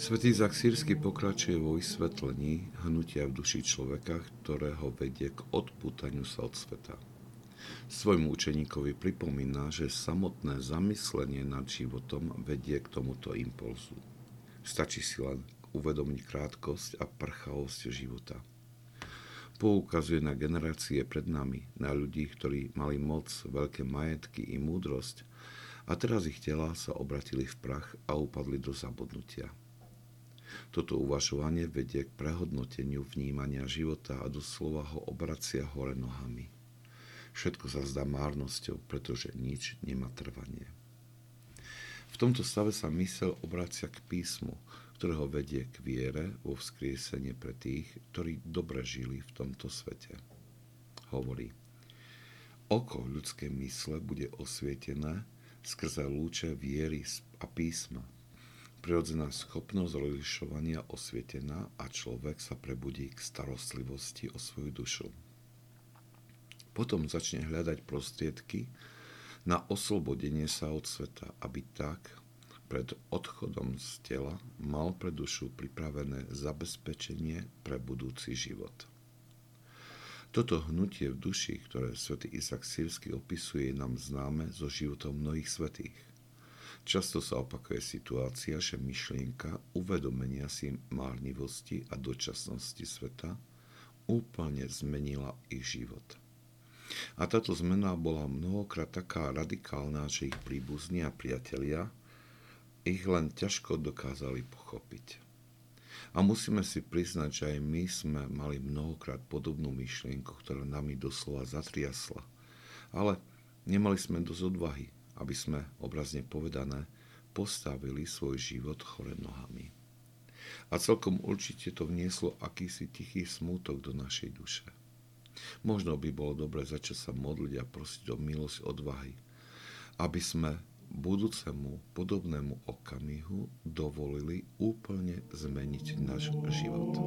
Svetý Zak Sírsky pokračuje vo vysvetlení hnutia v duši človeka, ktorého vedie k odpútaniu sa od sveta. Svojmu učeníkovi pripomína, že samotné zamyslenie nad životom vedie k tomuto impulzu. Stačí si len uvedomiť krátkosť a prchavosť života. Poukazuje na generácie pred nami, na ľudí, ktorí mali moc, veľké majetky i múdrosť a teraz ich tela sa obratili v prach a upadli do zabudnutia. Toto uvažovanie vedie k prehodnoteniu vnímania života a doslova ho obracia hore nohami. Všetko sa zdá márnosťou, pretože nič nemá trvanie. V tomto stave sa mysel obracia k písmu, ktorého vedie k viere vo vzkriesenie pre tých, ktorí dobre žili v tomto svete. Hovorí, oko ľudskej mysle bude osvietené skrze lúče viery a písma, Prirodzená schopnosť rozlišovania osvietená a človek sa prebudí k starostlivosti o svoju dušu. Potom začne hľadať prostriedky na oslobodenie sa od sveta, aby tak pred odchodom z tela mal pre dušu pripravené zabezpečenie pre budúci život. Toto hnutie v duši, ktoré svätý Izak Sírsky opisuje, je nám známe zo životov mnohých svetých. Často sa opakuje situácia, že myšlienka uvedomenia si márnivosti a dočasnosti sveta úplne zmenila ich život. A táto zmena bola mnohokrát taká radikálna, že ich príbuzní a priatelia ich len ťažko dokázali pochopiť. A musíme si priznať, že aj my sme mali mnohokrát podobnú myšlienku, ktorá nami doslova zatriasla. Ale nemali sme dosť odvahy, aby sme, obrazne povedané, postavili svoj život chore nohami. A celkom určite to vnieslo akýsi tichý smútok do našej duše. Možno by bolo dobre začať sa modliť a prosiť o milosť odvahy, aby sme budúcemu podobnému okamihu dovolili úplne zmeniť náš život.